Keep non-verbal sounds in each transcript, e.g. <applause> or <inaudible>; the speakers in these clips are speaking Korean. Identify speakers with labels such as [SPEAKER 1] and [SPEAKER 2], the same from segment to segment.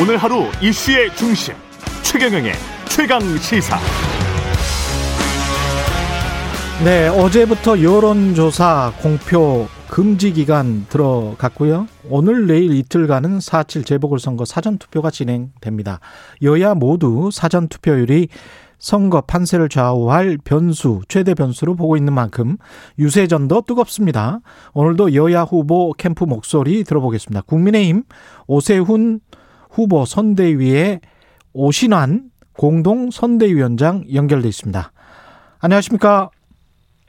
[SPEAKER 1] 오늘 하루 이슈의 중심 최경영의 최강 시사.
[SPEAKER 2] 네, 어제부터 여론조사 공표 금지 기간 들어갔고요. 오늘 내일 이틀간은 4.7 재보궐선거 사전투표가 진행됩니다. 여야 모두 사전투표율이 선거 판세를 좌우할 변수, 최대 변수로 보고 있는 만큼 유세전도 뜨겁습니다. 오늘도 여야 후보 캠프 목소리 들어보겠습니다. 국민의힘 오세훈 후보 선대위의 오신환 공동 선대위원장 연결돼 있습니다. 안녕하십니까?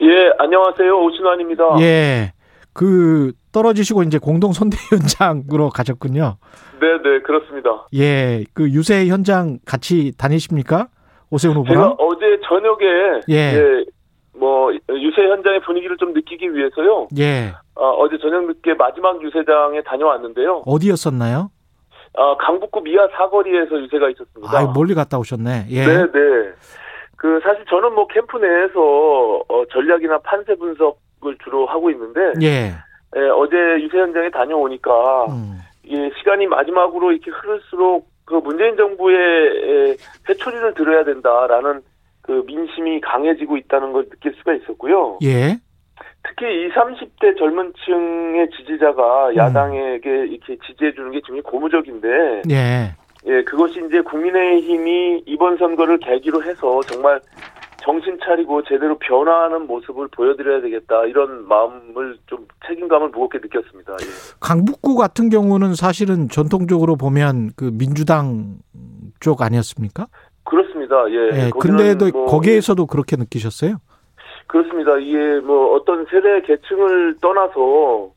[SPEAKER 3] 예, 안녕하세요. 오신환입니다.
[SPEAKER 2] 예. 그 떨어지시고 이제 공동 선대위원장으로 가셨군요.
[SPEAKER 3] 네, 네, 그렇습니다.
[SPEAKER 2] 예. 그 유세 현장 같이 다니십니까? 오세훈 후보랑?
[SPEAKER 3] 제가 어제 저녁에
[SPEAKER 2] 예.
[SPEAKER 3] 예, 뭐 유세 현장의 분위기를 좀 느끼기 위해서요.
[SPEAKER 2] 예.
[SPEAKER 3] 어, 제 저녁 늦게 마지막 유세장에 다녀왔는데요.
[SPEAKER 2] 어디였었나요?
[SPEAKER 3] 어, 강북구 미아 사거리에서 유세가 있었습니다.
[SPEAKER 2] 아, 멀리 갔다 오셨네. 예.
[SPEAKER 3] 네, 네. 그 사실 저는 뭐 캠프 내에서 어, 전략이나 판세 분석을 주로 하고 있는데
[SPEAKER 2] 예.
[SPEAKER 3] 예, 어제 유세 현장에 다녀오니까
[SPEAKER 2] 음.
[SPEAKER 3] 예, 시간이 마지막으로 이렇게 흐를수록 그 문재인 정부의 에, 회초리를 들어야 된다라는 그 민심이 강해지고 있다는 걸 느낄 수가 있었고요.
[SPEAKER 2] 예.
[SPEAKER 3] 특히 20, 30대 젊은 층의 지지자가
[SPEAKER 2] 음.
[SPEAKER 3] 야당에게 이렇게 지지해 주는 게 굉장히 고무적인데,
[SPEAKER 2] 예.
[SPEAKER 3] 예, 그것이 이제 국민의힘이 이번 선거를 계기로 해서 정말 정신 차리고 제대로 변화하는 모습을 보여드려야 되겠다 이런 마음을 좀 책임감을 무겁게 느꼈습니다. 예.
[SPEAKER 2] 강북구 같은 경우는 사실은 전통적으로 보면 그 민주당 쪽 아니었습니까?
[SPEAKER 3] 그렇습니다. 예.
[SPEAKER 2] 예. 근데도
[SPEAKER 3] 뭐
[SPEAKER 2] 거기에서도 그렇게 느끼셨어요?
[SPEAKER 3] 그렇습니다. 이게 뭐 어떤 세대 계층을 떠나서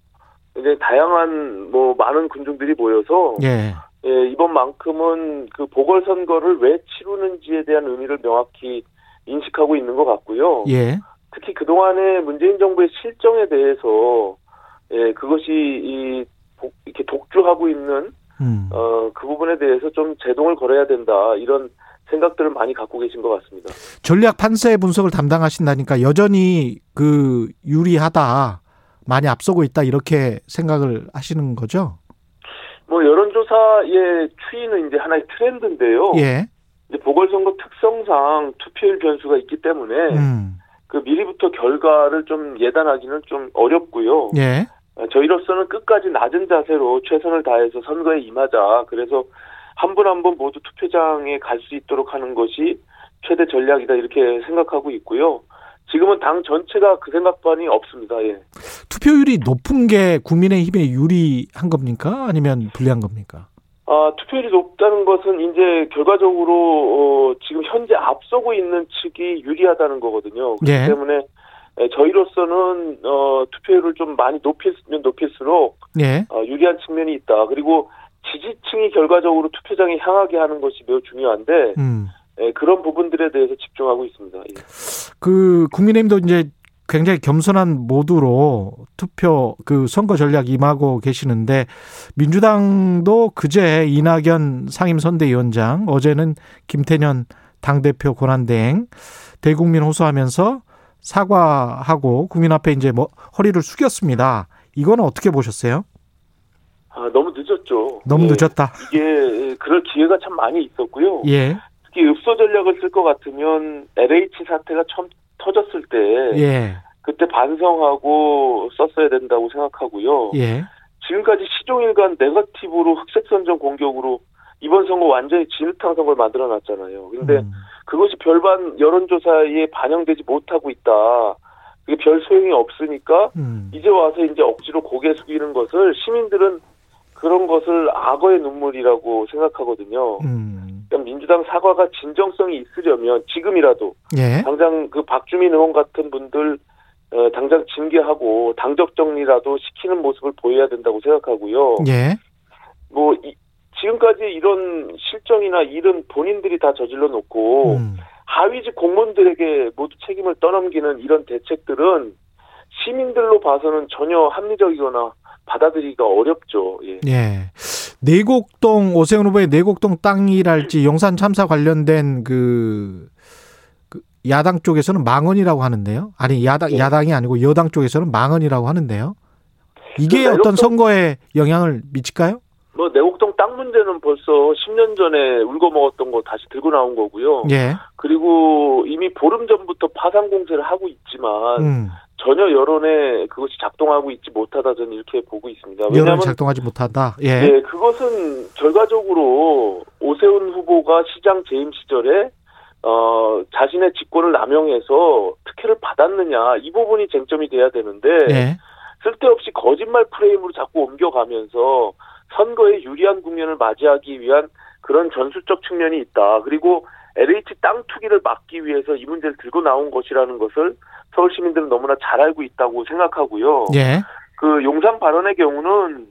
[SPEAKER 3] 이제 다양한 뭐 많은 군중들이 모여서
[SPEAKER 2] 예.
[SPEAKER 3] 예, 이번만큼은 그 보궐선거를 왜 치르는지에 대한 의미를 명확히 인식하고 있는 것 같고요.
[SPEAKER 2] 예.
[SPEAKER 3] 특히 그동안의 문재인 정부의 실정에 대해서 예, 그것이 이 복- 이렇게 독주하고 있는
[SPEAKER 2] 음.
[SPEAKER 3] 어, 그 부분에 대해서 좀 제동을 걸어야 된다. 이런 생각들을 많이 갖고 계신 것 같습니다.
[SPEAKER 2] 전략 판세 분석을 담당하신다니까 여전히 그 유리하다. 많이 앞서고 있다 이렇게 생각을 하시는 거죠?
[SPEAKER 3] 뭐 여론조사의 추이는 이제 하나의 트렌드인데요.
[SPEAKER 2] 예.
[SPEAKER 3] 이제 보궐선거 특성상 투표율 변수가 있기 때문에
[SPEAKER 2] 음.
[SPEAKER 3] 그 미리부터 결과를 좀 예단하기는 좀 어렵고요.
[SPEAKER 2] 예.
[SPEAKER 3] 어, 저희로서는 끝까지 낮은 자세로 최선을 다해서 선거에 임하자. 그래서 한 분 한 분 모두 투표장에 갈 수 있도록 하는 것이 최대 전략이다 이렇게 생각하고 있고요. 지금은 당 전체가 그 생각반이 없습니다. 예.
[SPEAKER 2] 투표율이 높은 게 국민의힘에 유리한 겁니까? 아니면 불리한 겁니까?
[SPEAKER 3] 아, 투표율이 높다는 것은 이제 결과적으로 어, 지금 현재 앞서고 있는 측이 유리하다는 거거든요. 그렇기
[SPEAKER 2] 예.
[SPEAKER 3] 때문에 에, 저희로서는 어, 투표율을 좀 많이 높이면 높일수록
[SPEAKER 2] 예.
[SPEAKER 3] 어, 유리한 측면이 있다. 그리고 지지층이 결과적으로 투표장에 향하게 하는 것이 매우 중요한데
[SPEAKER 2] 음.
[SPEAKER 3] 에, 그런 부분들에 대해서 집중하고 있습니다. 예.
[SPEAKER 2] 그 국민의힘도 이제 굉장히 겸손한 모두로 투표 그 선거 전략 임하고 계시는데 민주당도 그제 이낙연 상임선대위원장 어제는 김태년 당대표 권한대행 대국민 호소하면서 사과하고 국민 앞에 이제 뭐 허리를 숙였습니다. 이거는 어떻게 보셨어요?
[SPEAKER 3] 아, 너무 늦었죠.
[SPEAKER 2] 너무
[SPEAKER 3] 예,
[SPEAKER 2] 늦었다.
[SPEAKER 3] 이게 그럴 기회가 참 많이 있었고요.
[SPEAKER 2] 예.
[SPEAKER 3] 특히 읍소 전략을 쓸 것 같으면 LH 사태가 처음 터졌을 때
[SPEAKER 2] 예.
[SPEAKER 3] 그때 반성하고 썼어야 된다고 생각하고요.
[SPEAKER 2] 예.
[SPEAKER 3] 지금까지 시종일관 네거티브로 흑색 선전 공격으로 이번 선거 완전히 진흙탕 선거를 만들어 놨잖아요. 근데
[SPEAKER 2] 음.
[SPEAKER 3] 그것이 별반 여론조사에 반영되지 못하고 있다. 그게 별 소용이 없으니까
[SPEAKER 2] 음.
[SPEAKER 3] 이제 와서 이제 억지로 고개 숙이는 것을 시민들은 그런 것을 악어의 눈물이라고 생각하거든요.
[SPEAKER 2] 음.
[SPEAKER 3] 그러니까 민주당 사과가 진정성이 있으려면 지금이라도
[SPEAKER 2] 예.
[SPEAKER 3] 당장 그 박주민 의원 같은 분들 어, 당장 징계하고 당적 정리라도 시키는 모습을 보여야 된다고 생각하고요.
[SPEAKER 2] 예.
[SPEAKER 3] 뭐 이- 지금까지 이런 실정이나 일은 본인들이 다 저질러 놓고
[SPEAKER 2] 음.
[SPEAKER 3] 하위직 공무원들에게 모두 책임을 떠넘기는 이런 대책들은 시민들로 봐서는 전혀 합리적이거나 받아들이기가 어렵죠. 예.
[SPEAKER 2] 예. 내곡동 오세훈 후보의 내곡동 땅이랄지 용산 참사 관련된 그, 그 야당 쪽에서는 망언이라고 하는데요. 아니 야당
[SPEAKER 3] 네.
[SPEAKER 2] 야당이 아니고 여당 쪽에서는 망언이라고 하는데요. 이게
[SPEAKER 3] 그
[SPEAKER 2] 어떤 선거에 영향을 미칠까요?
[SPEAKER 3] 뭐 내곡동 땅 문제는 벌써 10년 전에 울고 먹었던 거 다시 들고 나온 거고요.
[SPEAKER 2] 예.
[SPEAKER 3] 그리고 이미 보름 전부터 파산 공세를 하고 있지만
[SPEAKER 2] 음.
[SPEAKER 3] 전혀 여론에 그것이 작동하고 있지 못하다 저는 이렇게 보고 있습니다. 왜냐하면
[SPEAKER 2] 작동하지 못한다. 예.
[SPEAKER 3] 예, 그것은 결과적으로 오세훈 후보가 시장 재임 시절에 어 자신의 직권을 남용해서 특혜를 받았느냐 이 부분이 쟁점이 돼야 되는데
[SPEAKER 2] 예.
[SPEAKER 3] 쓸데없이 거짓말 프레임으로 자꾸 옮겨가면서 선거에 유리한 국면을 맞이하기 위한 그런 전술적 측면이 있다. 그리고 LH 땅 투기를 막기 위해서 이 문제를 들고 나온 것이라는 것을 서울 시민들은 너무나 잘 알고 있다고 생각하고요.
[SPEAKER 2] 예.
[SPEAKER 3] 그 용산 발언의 경우는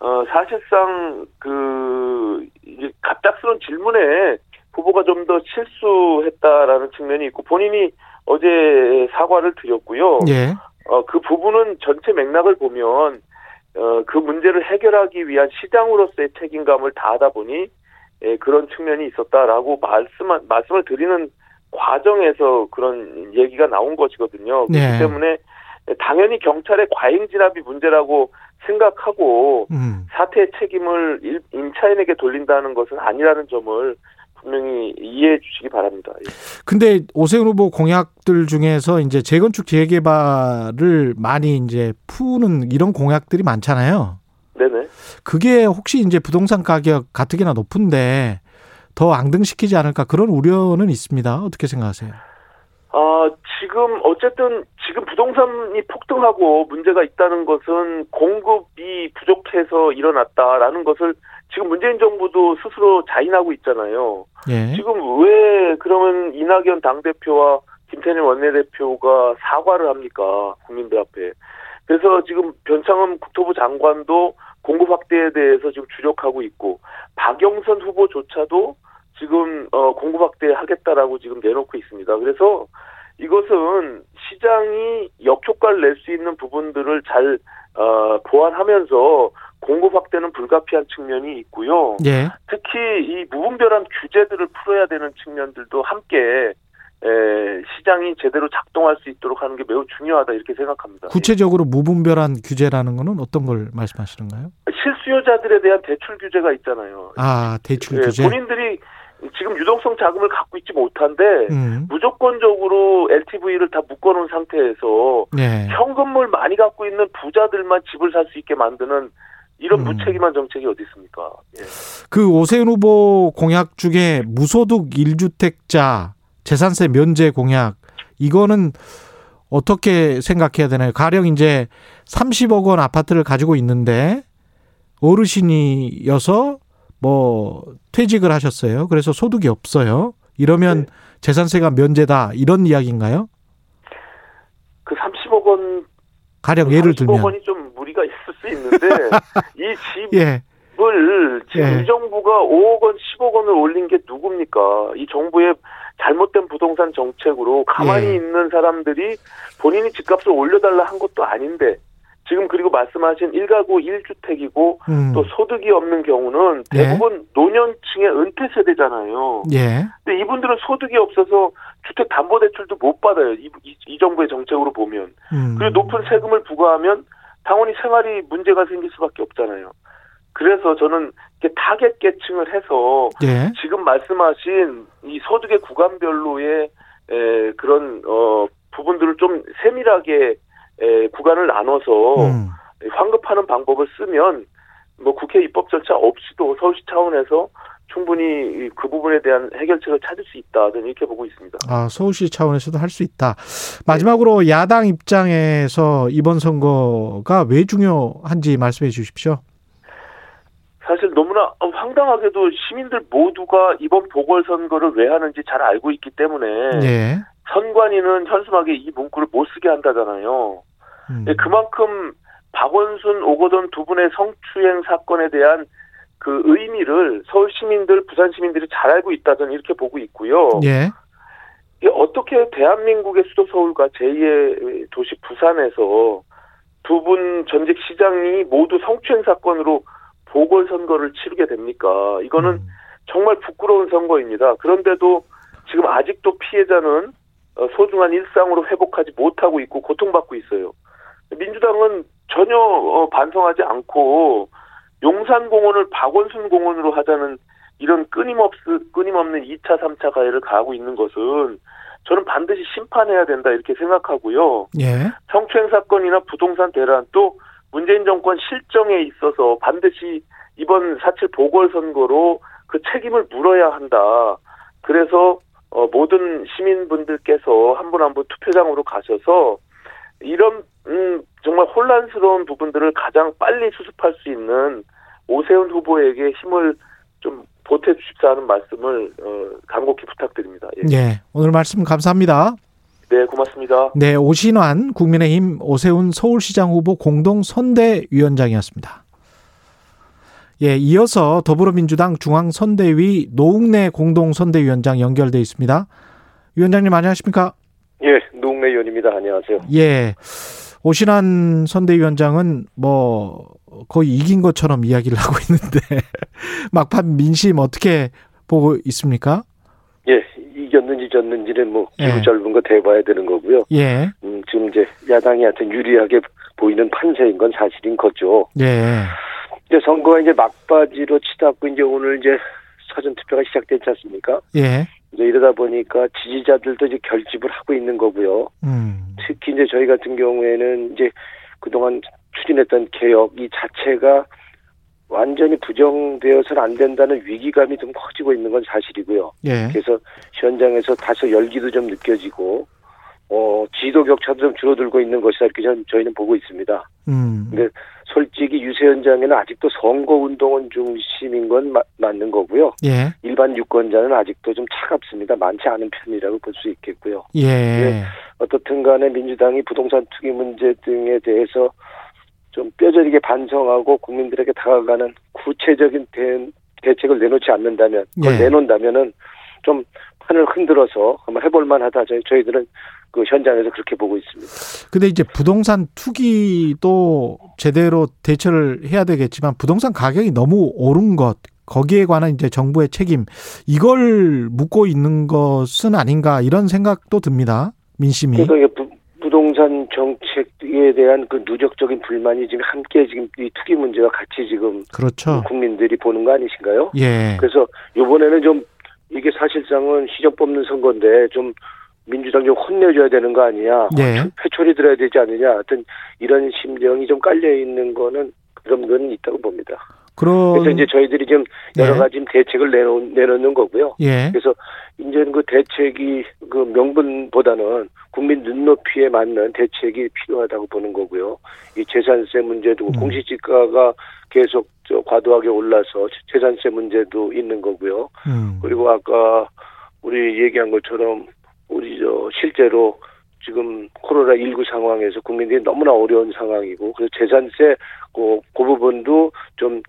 [SPEAKER 3] 어 사실상 그 이제 갑작스러운 질문에 후보가 좀 더 실수했다라는 측면이 있고 본인이 어제 사과를 드렸고요.
[SPEAKER 2] 예.
[SPEAKER 3] 어, 그 부분은 전체 맥락을 보면, 어, 그 문제를 해결하기 위한 시장으로서의 책임감을 다하다 보니, 예, 그런 측면이 있었다라고 말씀, 말씀을 드리는 과정에서 그런 얘기가 나온 것이거든요.
[SPEAKER 2] 네.
[SPEAKER 3] 그렇기 때문에 당연히 경찰의 과잉 진압이 문제라고 생각하고
[SPEAKER 2] 음.
[SPEAKER 3] 사태의 책임을 일- 임차인에게 돌린다는 것은 아니라는 점을 분명히 이해해 주시기 바랍니다. 예.
[SPEAKER 2] 근데 오세훈 후보 공약들 중에서 이제 재건축 재개발을 많이 이제 푸는 이런 공약들이 많잖아요.
[SPEAKER 3] 네네.
[SPEAKER 2] 그게 혹시 이제 부동산 가격 가뜩이나 높은데 더 앙등시키지 않을까 그런 우려는 있습니다. 어떻게 생각하세요?
[SPEAKER 3] 아, 지금 어쨌든 지금 부동산이 폭등하고 문제가 있다는 것은 공급이 부족해서 일어났다라는 것을 지금 문재인 정부도 스스로 자인하고 있잖아요.
[SPEAKER 2] 예.
[SPEAKER 3] 지금 왜 그러면 이낙연 당대표와 김태년 원내대표가 사과를 합니까? 국민들 앞에. 그래서 지금 변창흠 국토부 장관도 공급 확대에 대해서 지금 주력하고 있고 박영선 후보조차도 지금 어 공급 확대하겠다라고 지금 내놓고 있습니다. 그래서 이것은 시장이 역효과를 낼 수 있는 부분들을 잘 어, 보완하면서 공급 확대는 불가피한 측면이 있고요.
[SPEAKER 2] 예.
[SPEAKER 3] 특히 이 무분별한 규제들을 풀어야 되는 측면들도 함께 에, 시장이 제대로 작동할 수 있도록 하는 게 매우 중요하다 이렇게 생각합니다.
[SPEAKER 2] 구체적으로 무분별한 규제라는 거는 어떤 걸 말씀하시는가요?
[SPEAKER 3] 실수요자들에 대한 대출 규제가 있잖아요.
[SPEAKER 2] 아, 대출
[SPEAKER 3] 예,
[SPEAKER 2] 규제.
[SPEAKER 3] 본인들이 지금 유동성 자금을 갖고 있지 못한데
[SPEAKER 2] 음.
[SPEAKER 3] 무조건적으로 LTV를 다 묶어놓은 상태에서
[SPEAKER 2] 예.
[SPEAKER 3] 현금을 많이 갖고 있는 부자들만 집을 살 수 있게 만드는 이런
[SPEAKER 2] 음.
[SPEAKER 3] 무책임한 정책이 어디 있습니까? 예.
[SPEAKER 2] 그 오세훈 후보 공약 중에 무소득 1주택자 재산세 면제 공약 이거는 어떻게 생각해야 되나요? 가령 이제 30억 원 아파트를 가지고 있는데 어르신이어서 뭐 퇴직을 하셨어요. 그래서 소득이 없어요. 이러면
[SPEAKER 3] 네.
[SPEAKER 2] 재산세가 면제다 이런 이야기인가요?
[SPEAKER 3] 그 30억 원
[SPEAKER 2] 가령 예를
[SPEAKER 3] 30억
[SPEAKER 2] 들면
[SPEAKER 3] 원이 좀 무리가 있을 수 있는데 <laughs> 이
[SPEAKER 2] 예.
[SPEAKER 3] 집을 지금
[SPEAKER 2] 예.
[SPEAKER 3] 이 정부가 5억 원, 10억 원을 올린 게 누굽니까? 이 정부의 잘못된 부동산 정책으로 가만히
[SPEAKER 2] 예.
[SPEAKER 3] 있는 사람들이 본인이 집값을 올려달라 한 것도 아닌데 지금 그리고 말씀하신 1가구 1주택이고
[SPEAKER 2] 음.
[SPEAKER 3] 또 소득이 없는 경우는
[SPEAKER 2] 예.
[SPEAKER 3] 대부분 노년층의 은퇴 세대잖아요.
[SPEAKER 2] 예.
[SPEAKER 3] 근데 이분들은 소득이 없어서 주택 담보 대출도 못 받아요. 이, 이, 이 정부의 정책으로 보면.
[SPEAKER 2] 음.
[SPEAKER 3] 그리고 높은 세금을 부과하면 당연히 생활이 문제가 생길 수밖에 없잖아요. 그래서 저는 이렇게 타겟 계층을 해서
[SPEAKER 2] 예.
[SPEAKER 3] 지금 말씀하신 이 소득의 구간별로의 에, 그런 어 부분들을 좀 세밀하게 에, 구간을 나눠서
[SPEAKER 2] 음.
[SPEAKER 3] 환급하는 방법을 쓰면 뭐 국회 입법 절차 없이도 서울시 차원에서 충분히 그 부분에 대한 해결책을 찾을 수 있다. 저는 이렇게 보고 있습니다.
[SPEAKER 2] 아, 서울시 차원에서도 할 수 있다. 마지막으로 야당 입장에서 이번 선거가 왜 중요한지 말씀해 주십시오.
[SPEAKER 3] 사실 너무나 황당하게도 시민들 모두가 이번 보궐선거를 왜 하는지 잘 알고 있기 때문에
[SPEAKER 2] 예.
[SPEAKER 3] 선관위는 현수막에 이 문구를 못 쓰게 한다잖아요.
[SPEAKER 2] 음.
[SPEAKER 3] 예, 그만큼 박원순, 오거돈 두 분의 성추행 사건에 대한 그 의미를 서울 시민들, 부산 시민들이 잘 알고 있다 저는 이렇게 보고 있고요.
[SPEAKER 2] 예.
[SPEAKER 3] 어떻게 대한민국의 수도 서울과 제2의 도시 부산에서 두 분 전직 시장이 모두 성추행 사건으로 보궐선거를 치르게 됩니까? 이거는
[SPEAKER 2] 음.
[SPEAKER 3] 정말 부끄러운 선거입니다. 그런데도 지금 아직도 피해자는 어, 소중한 일상으로 회복하지 못하고 있고 고통받고 있어요. 민주당은 전혀 어, 반성하지 않고 용산공원을 박원순 공원으로 하자는 이런 끊임없 끊임없는 2차, 3차 가해를 가하고 있는 것은 저는 반드시 심판해야 된다 이렇게 생각하고요.
[SPEAKER 2] 예.
[SPEAKER 3] 성추행 사건이나 부동산 대란 또 문재인 정권 실정에 있어서 반드시 이번 4.7 보궐선거로 그 책임을 물어야 한다. 그래서 어, 모든 시민분들께서 한 분 한 분 투표장으로 가셔서 이런 음, 정말 혼란스러운 부분들을 가장 빨리 수습할 수 있는 오세훈 후보에게 힘을 좀 보태주십사는 말씀을 어, 간곡히 부탁드립니다.
[SPEAKER 2] 예. 예. 오늘 말씀 감사합니다.
[SPEAKER 3] 네, 고맙습니다.
[SPEAKER 2] 네, 오신환 국민의힘 오세훈 서울시장 후보 공동 선대위원장이었습니다. 예, 이어서 더불어민주당 중앙선대위 노웅래 공동선대위원장 연결돼 있습니다. 위원장님 안녕하십니까?
[SPEAKER 4] 예, 노웅래 의원입니다. 안녕하세요.
[SPEAKER 2] 예. 오신환 선대위원장은 뭐 거의 이긴 것처럼 이야기를 하고 있는데 <laughs> 막판 민심 어떻게 보고 있습니까?
[SPEAKER 4] 예, 이겼는지 졌는지는 뭐 기분 예. 짧은 거 대봐야 되는 거고요.
[SPEAKER 2] 예.
[SPEAKER 4] 음, 지금 이제 야당이 하여튼 유리하게 보이는 판세인 건 사실인 거죠.
[SPEAKER 2] 예.
[SPEAKER 4] 이제 선거가 이제 막바지로 치닫고 이제 오늘 이제 사전 투표가 시작됐지 않습니까?
[SPEAKER 2] 예.
[SPEAKER 4] 이제 이러다 보니까 지지자들도 이제 결집을 하고 있는 거고요.
[SPEAKER 2] 음.
[SPEAKER 4] 특히 이제 저희 같은 경우에는 이제 그동안 추진했던 개혁 이 자체가 완전히 부정되어서는 안 된다는 위기감이 좀 커지고 있는 건 사실이고요.
[SPEAKER 2] 예.
[SPEAKER 4] 그래서 현장에서 다소 열기도 좀 느껴지고 어 지도 격차도 좀 줄어들고 있는 것이다 이렇게 저희는 보고 있습니다.
[SPEAKER 2] 음.
[SPEAKER 4] 근데 솔직히 유세 현장에는 아직도 선거 운동은 중심인 건 마, 맞는 거고요.
[SPEAKER 2] 예.
[SPEAKER 4] 일반 유권자는 아직도 좀 차갑습니다. 많지 않은 편이라고 볼 수 있겠고요.
[SPEAKER 2] 예.
[SPEAKER 4] 네. 어떻든 간에 민주당이 부동산 투기 문제 등에 대해서 좀 뼈저리게 반성하고 국민들에게 다가가는 구체적인 대, 대책을 내놓지 않는다면, 그걸
[SPEAKER 2] 예.
[SPEAKER 4] 내놓는다면은 좀 판을 흔들어서 한번 해볼 만하다. 저희, 저희들은 그 현장에서 그렇게 보고 있습니다.
[SPEAKER 2] 근데 이제 부동산 투기도 제대로 대처를 해야 되겠지만 부동산 가격이 너무 오른 것 거기에 관한 이제 정부의 책임 이걸 묻고 있는 것은 아닌가 이런 생각도 듭니다. 민심이.
[SPEAKER 4] 그러니까 부, 부동산 정책에 대한 그 누적적인 불만이 지금 함께 지금 이 투기 문제와 같이 지금
[SPEAKER 2] 그렇죠.
[SPEAKER 4] 국민들이 보는 거 아니신가요?
[SPEAKER 2] 예.
[SPEAKER 4] 그래서 이번에는 좀 이게 사실상은 시정 뽑는 선거인데 좀 민주당 좀 혼내줘야 되는 거 아니냐.
[SPEAKER 2] 예.
[SPEAKER 4] 회초리 들어야 되지 않느냐. 하여튼 이런 심정이 좀 깔려 있는 거는 그런 거는 있다고 봅니다.
[SPEAKER 2] 그런
[SPEAKER 4] 그래서 이제 저희들이 좀 여러
[SPEAKER 2] 예.
[SPEAKER 4] 가지 대책을 내놓, 내놓는 거고요.
[SPEAKER 2] 예.
[SPEAKER 4] 그래서 이제는 그 대책이 그 명분보다는 국민 눈높이에 맞는 대책이 필요하다고 보는 거고요. 이 재산세 문제도
[SPEAKER 2] 음.
[SPEAKER 4] 공시지가가 계속 저 과도하게 올라서 재산세 문제도 있는 거고요.
[SPEAKER 2] 음.
[SPEAKER 4] 그리고 아까 우리 얘기한 것처럼 우리 저 실제로 지금 코로나 19 상황에서 국민들이 너무나 어려운 상황이고 그래서 재산세 그, 그 부분도 좀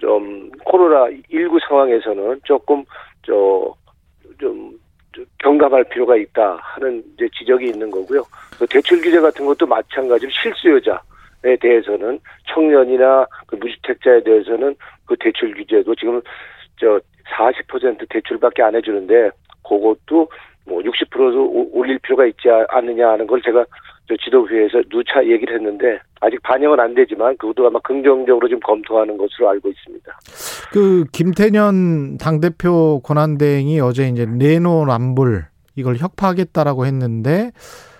[SPEAKER 4] 좀 코로나 19 상황에서는 조금 저 좀 경감할 필요가 있다 하는 이제 지적이 있는 거고요. 그 대출 규제 같은 것도 마찬가지로 실수요자에 대해서는 청년이나 그 무주택자에 대해서는 그 대출 규제도 지금 저 40% 대출밖에 안 해주는데 그것도 뭐 60%도 올릴 필요가 있지 않느냐 하는 걸 제가 저 지도회에서 누차 얘기를 했는데 아직 반영은 안 되지만 그것도 아마 긍정적으로 좀 검토하는 것으로 알고 있습니다.
[SPEAKER 2] 그 김태년 당 대표 권한대행이 어제 이제 내노남불 이걸 협파하겠다라고 했는데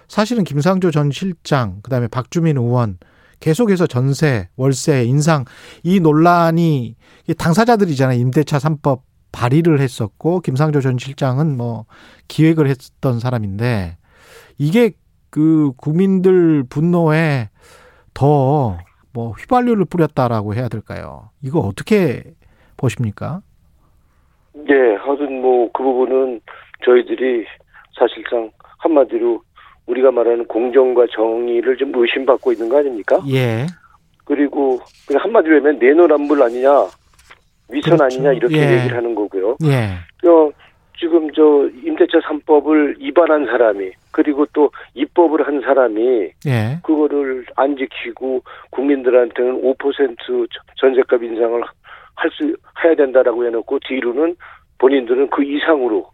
[SPEAKER 2] 사실은 김상조 전 실장 그다음에 박주민 의원 계속해서 전세, 월세, 인상 이 논란이 당사자들이잖아요. 임대차 3법 발의를 했었고 김상조 전 실장은 뭐 기획을 했던 사람인데 이게 그 국민들 분노에 더 뭐 휘발유를 뿌렸다라고 해야 될까요? 이거 어떻게 보십니까?
[SPEAKER 4] 네, 하여튼 뭐 그 부분은 저희들이 사실상 한마디로 우리가 말하는 공정과 정의를 좀 의심받고 있는 거 아닙니까?
[SPEAKER 2] 예.
[SPEAKER 4] 그리고 그냥 한마디로 하면 내노란불 아니냐, 위선
[SPEAKER 2] 그렇죠.
[SPEAKER 4] 아니냐 이렇게
[SPEAKER 2] 예.
[SPEAKER 4] 얘기를 하는
[SPEAKER 2] 예.
[SPEAKER 4] 어, 지금 저 임대차 3법을 위반한 사람이 그리고 또 입법을 한 사람이
[SPEAKER 2] 예.
[SPEAKER 4] 그거를 안 지키고 국민들한테는 5% 전세값 인상을 할 수 해야 된다라고 해놓고 뒤로는 본인들은 그 이상으로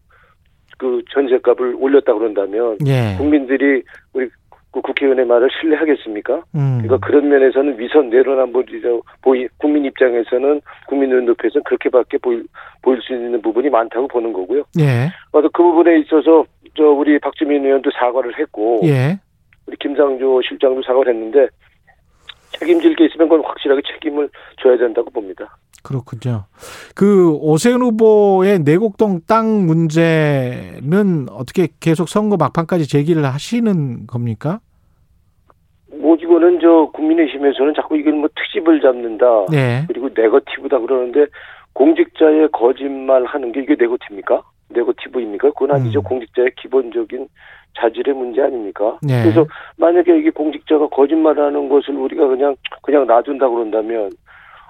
[SPEAKER 4] 그 전세값을 올렸다 그런다면
[SPEAKER 2] 예.
[SPEAKER 4] 국민들이 우리 그 국회의원의 말을 신뢰하겠습니까?
[SPEAKER 2] 음.
[SPEAKER 4] 그러니까 그런 면에서는 위선 내로남불이죠. 보이 국민 입장에서는 국민 눈높이에서는 그렇게밖에 보일 보일 수 있는 부분이 많다고 보는 거고요.
[SPEAKER 2] 예.
[SPEAKER 4] 그래서 그 부분에 있어서 저 우리 박주민 의원도 사과를 했고
[SPEAKER 2] 예.
[SPEAKER 4] 우리 김상조 실장도 사과를 했는데 책임질 게 있으면 그건 확실하게 책임을 져야 된다고 봅니다.
[SPEAKER 2] 그렇군요. 그 오세훈 후보의 내곡동 땅 문제는 어떻게 계속 선거 막판까지 제기를 하시는 겁니까?
[SPEAKER 4] 뭐 이거는 저 국민의힘에서는 자꾸 이걸 뭐 특집을 잡는다.
[SPEAKER 2] 네.
[SPEAKER 4] 그리고 네거티브다 그러는데 공직자의 거짓말 하는 게 이게 네거티입니까? 네거티브입니까? 그건 아니죠.
[SPEAKER 2] 음.
[SPEAKER 4] 공직자의 기본적인 자질의 문제 아닙니까?
[SPEAKER 2] 네.
[SPEAKER 4] 그래서 만약에 이게 공직자가 거짓말하는 것을 우리가 그냥 그냥 놔둔다 그런다면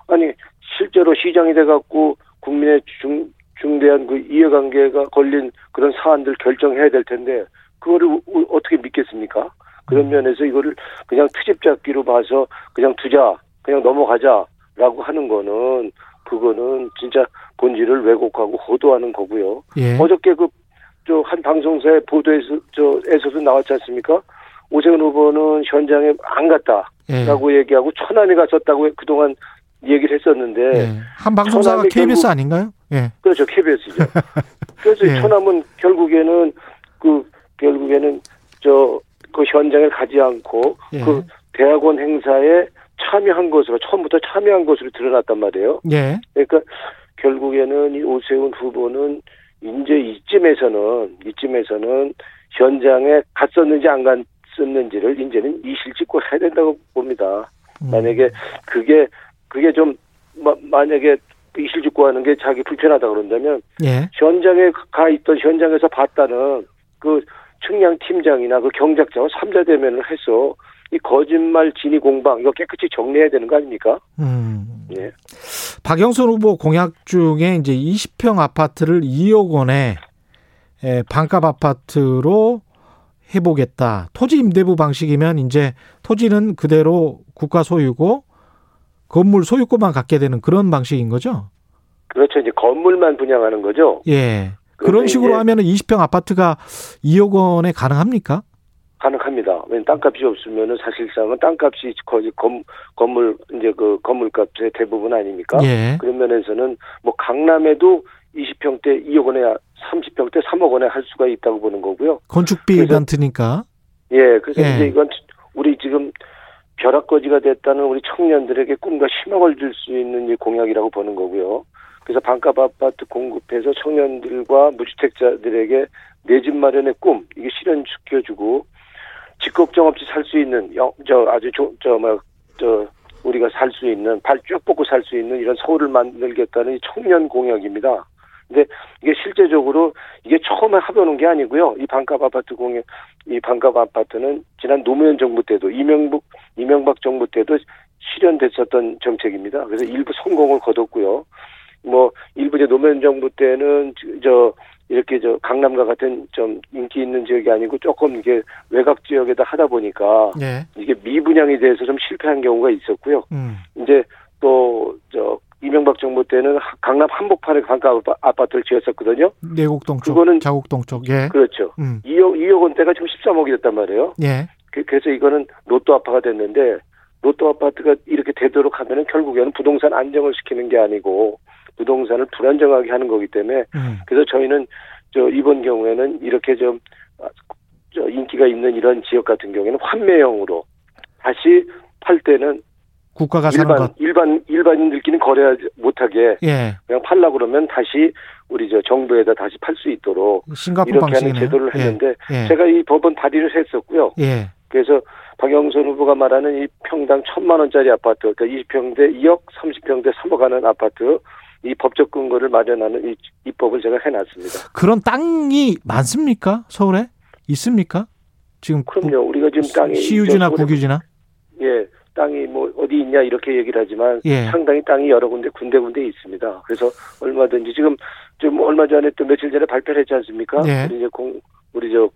[SPEAKER 4] 아니 실제로 시장이 돼갖고 국민의 중 중대한 그 이해관계가 걸린 그런 사안들 결정해야 될 텐데 그거를 어떻게 믿겠습니까? 그런
[SPEAKER 2] 음.
[SPEAKER 4] 면에서 이거를 그냥 트집 잡기로 봐서 그냥 두자 그냥 넘어가자라고 하는 거는 그거는 진짜 본질을 왜곡하고 호도하는 거고요.
[SPEAKER 2] 예.
[SPEAKER 4] 어저께 그 저 한 방송사의 보도에서 저에서도 나왔지 않습니까? 오세훈 후보는 현장에 안 갔다라고
[SPEAKER 2] 예.
[SPEAKER 4] 얘기하고 천안에 갔었다고 그동안 얘기를 했었는데
[SPEAKER 2] 예. 한 방송사가 KBS
[SPEAKER 4] 결국-
[SPEAKER 2] 아닌가요? 예.
[SPEAKER 4] 그렇죠 KBS죠. <laughs> 그래서
[SPEAKER 2] 예.
[SPEAKER 4] 천안은 결국에는 그 결국에는 저 그 현장에 가지 않고
[SPEAKER 2] 예.
[SPEAKER 4] 그 대학원 행사에 참여한 것으로 처음부터 참여한 것으로 드러났단 말이에요.
[SPEAKER 2] 예.
[SPEAKER 4] 그러니까 결국에는 이 오세훈 후보는 이제 이쯤에서는 이쯤에서는 현장에 갔었는지 안 갔었는지를 이제는 이실 직고 해야 된다고 봅니다.
[SPEAKER 2] 음.
[SPEAKER 4] 만약에 그게 그게 좀 마- 만약에 이실 직고 하는 게 자기 불편하다 그런다면
[SPEAKER 2] 예.
[SPEAKER 4] 현장에 가 있던 현장에서 봤다는 그 측량 팀장이나 그 경작자와 삼자 대면을 해서 이 거짓말 진위 공방 이거 깨끗이 정리해야 되는 거 아닙니까?
[SPEAKER 2] 음.
[SPEAKER 4] 예.
[SPEAKER 2] 박영선 후보 공약 중에 이제 20평 아파트를 2억 원에 에, 반값 아파트로 해보겠다. 토지 임대부 방식이면 이제 토지는 그대로 국가 소유고 건물 소유권만 갖게 되는 그런 방식인 거죠.
[SPEAKER 4] 그렇죠. 이제 건물만 분양하는 거죠.
[SPEAKER 2] 예.
[SPEAKER 4] 그런
[SPEAKER 2] 식으로 하면은 20평 아파트가 2억 원에 가능합니까?
[SPEAKER 4] 가능합니다. 왜냐면 땅값이 없으면은 사실상은 땅값이 거의 건, 건물 이제 그 건물값의 대부분 아닙니까?
[SPEAKER 2] 예.
[SPEAKER 4] 그런 면에서는 뭐 강남에도 20평대 2억 원에 30평대 3억 원에 할 수가 있다고 보는 거고요.
[SPEAKER 2] 건축비 단트니까.
[SPEAKER 4] 예, 그래서
[SPEAKER 2] 예.
[SPEAKER 4] 이제 이건 우리 지금 벼락거지가 됐다는 우리 청년들에게 꿈과 희망을 줄 수 있는 이 공약이라고 보는 거고요. 그래서 반값 아파트 공급해서 청년들과 무주택자들에게 내 집 마련의 꿈 이게 실현시켜주고 집 걱정 없이 살 수 있는 영, 저 아주 저뭐저 우리가 살 수 있는 발 쭉 뻗고 살 수 있는 이런 서울을 만들겠다는 이 청년 공약입니다. 근데 이게 실제적으로 이게 처음에 해보는 게 아니고요. 이 반값 아파트 공약, 이 반값 아파트는 지난 노무현 정부 때도 이명박 이명박 정부 때도 실현됐었던 정책입니다. 그래서 일부 성공을 거뒀고요. 뭐 일부 이제 노무현 정부 때는 저 이렇게 저 강남과 같은 좀 인기 있는 지역이 아니고 조금 이게 외곽 지역에다 하다 보니까
[SPEAKER 2] 예.
[SPEAKER 4] 이게 미분양이 돼서 좀 실패한 경우가 있었고요.
[SPEAKER 2] 음.
[SPEAKER 4] 이제 또 저 이명박 정부 때는 강남 한복판에 반값 아파트를 지었었거든요.
[SPEAKER 2] 내곡동 쪽,
[SPEAKER 4] 그거는-
[SPEAKER 2] 자곡동 쪽. 예.
[SPEAKER 4] 그렇죠.
[SPEAKER 2] 음.
[SPEAKER 4] 2억 2억 원대가 지금 13억이 됐단 말이에요.
[SPEAKER 2] 예.
[SPEAKER 4] 그- 그래서 이거는 로또 아파가 됐는데 로또 아파트가 이렇게 되도록 하면은 결국에는 부동산 안정을 시키는 게 아니고 부동산을 불안정하게 하는 거기 때문에
[SPEAKER 2] 음.
[SPEAKER 4] 그래서 저희는 저 이번 경우에는 이렇게 좀 아, 저 인기가 있는 이런 지역 같은 경우에는 환매형으로 다시 팔 때는
[SPEAKER 2] 국가가
[SPEAKER 4] 일반
[SPEAKER 2] 것.
[SPEAKER 4] 일반 일반인들끼리 거래 못하게
[SPEAKER 2] 예.
[SPEAKER 4] 그냥 팔라 그러면 다시 우리 저 정부에다 다시 팔 수 있도록
[SPEAKER 2] 싱가포르
[SPEAKER 4] 이렇게
[SPEAKER 2] 방식이네요.
[SPEAKER 4] 하는 제도를
[SPEAKER 2] 예.
[SPEAKER 4] 했는데
[SPEAKER 2] 예.
[SPEAKER 4] 제가 이 법원 발의를 했었고요.
[SPEAKER 2] 예.
[SPEAKER 4] 그래서 박영선 후보가 말하는 이 평당 천만 원짜리 아파트, 그러니까 20평대 2억, 30평대 3억 하는 아파트, 이 법적 근거를 마련하는 이 입법을 제가 해놨습니다.
[SPEAKER 2] 그런 땅이 많습니까? 서울에 있습니까? 지금
[SPEAKER 4] 그럼요. 우리가 지금 땅이
[SPEAKER 2] 시유지나 국유지나
[SPEAKER 4] 예, 땅이 뭐 어디 있냐 이렇게 얘기를 하지만
[SPEAKER 2] 예.
[SPEAKER 4] 상당히 땅이 여러 군데 군데 군데 있습니다. 그래서 얼마든지 지금 좀 얼마 전에 또 며칠 전에 발표를 했지 않습니까?
[SPEAKER 2] 예.
[SPEAKER 4] 우리 이제 공 우리 저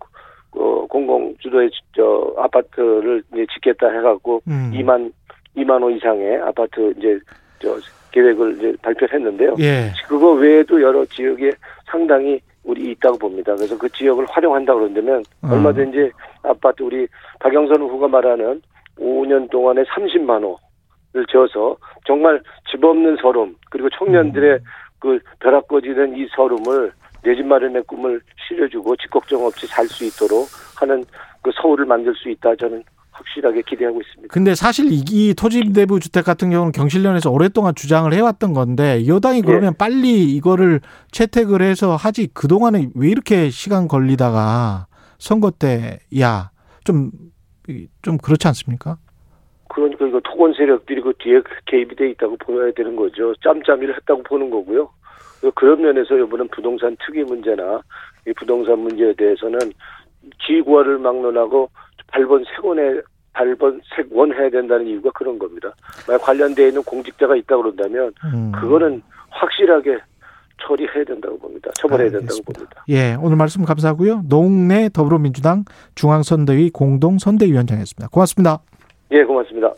[SPEAKER 4] 어, 공공 주도의 저 아파트를 이제 짓겠다 해갖고
[SPEAKER 2] 음.
[SPEAKER 4] 2만 2만 호 이상의 아파트 이제 저 계획을 이제 발표했는데요.
[SPEAKER 2] 예.
[SPEAKER 4] 그거 외에도 여러 지역에 상당히 우리 있다고 봅니다. 그래서 그 지역을 활용한다 그런다면
[SPEAKER 2] 음.
[SPEAKER 4] 얼마든지 아파트 우리 박영선 후보가 말하는 5년 동안에 30만 호를 지어서 정말 집 없는 서름 그리고 청년들의 그 벼락 꺼지는 이 서름을 내 집 마련의 꿈을 실려주고 집 걱정 없이 살 수 있도록 하는 그 서울을 만들 수 있다 저는 확실하게 기대하고 있습니다.
[SPEAKER 2] 근데 사실 이, 이 토지임대부 주택 같은 경우는 경실련에서 오랫동안 주장을 해왔던 건데 여당이 그러면 빨리 이거를 채택을 해서 하지 그 동안에 왜 이렇게 시간 걸리다가 선거 때야좀좀 좀 그렇지 않습니까?
[SPEAKER 4] 그러니까 이거 토건 세력들이 그 뒤에 개입이 돼 있다고 보여야 되는 거죠. 짬짬이를 했다고 보는 거고요. 그런 면에서 이번엔 부동산 특위 문제나 이 부동산 문제에 대해서는 기구화를 막론하고 발본 색원에 발본 색원 해야 된다는 이유가 그런 겁니다. 만약 관련되어 있는 공직자가 있다 그런다면
[SPEAKER 2] 음.
[SPEAKER 4] 그거는 확실하게 처리해야 된다고 봅니다. 처벌해야 된다고
[SPEAKER 2] 알겠습니다.
[SPEAKER 4] 봅니다.
[SPEAKER 2] 예, 오늘 말씀 감사하고요. 노웅래 더불어민주당 중앙선대위 공동선대위원장이었습니다. 고맙습니다.
[SPEAKER 4] 예, 고맙습니다.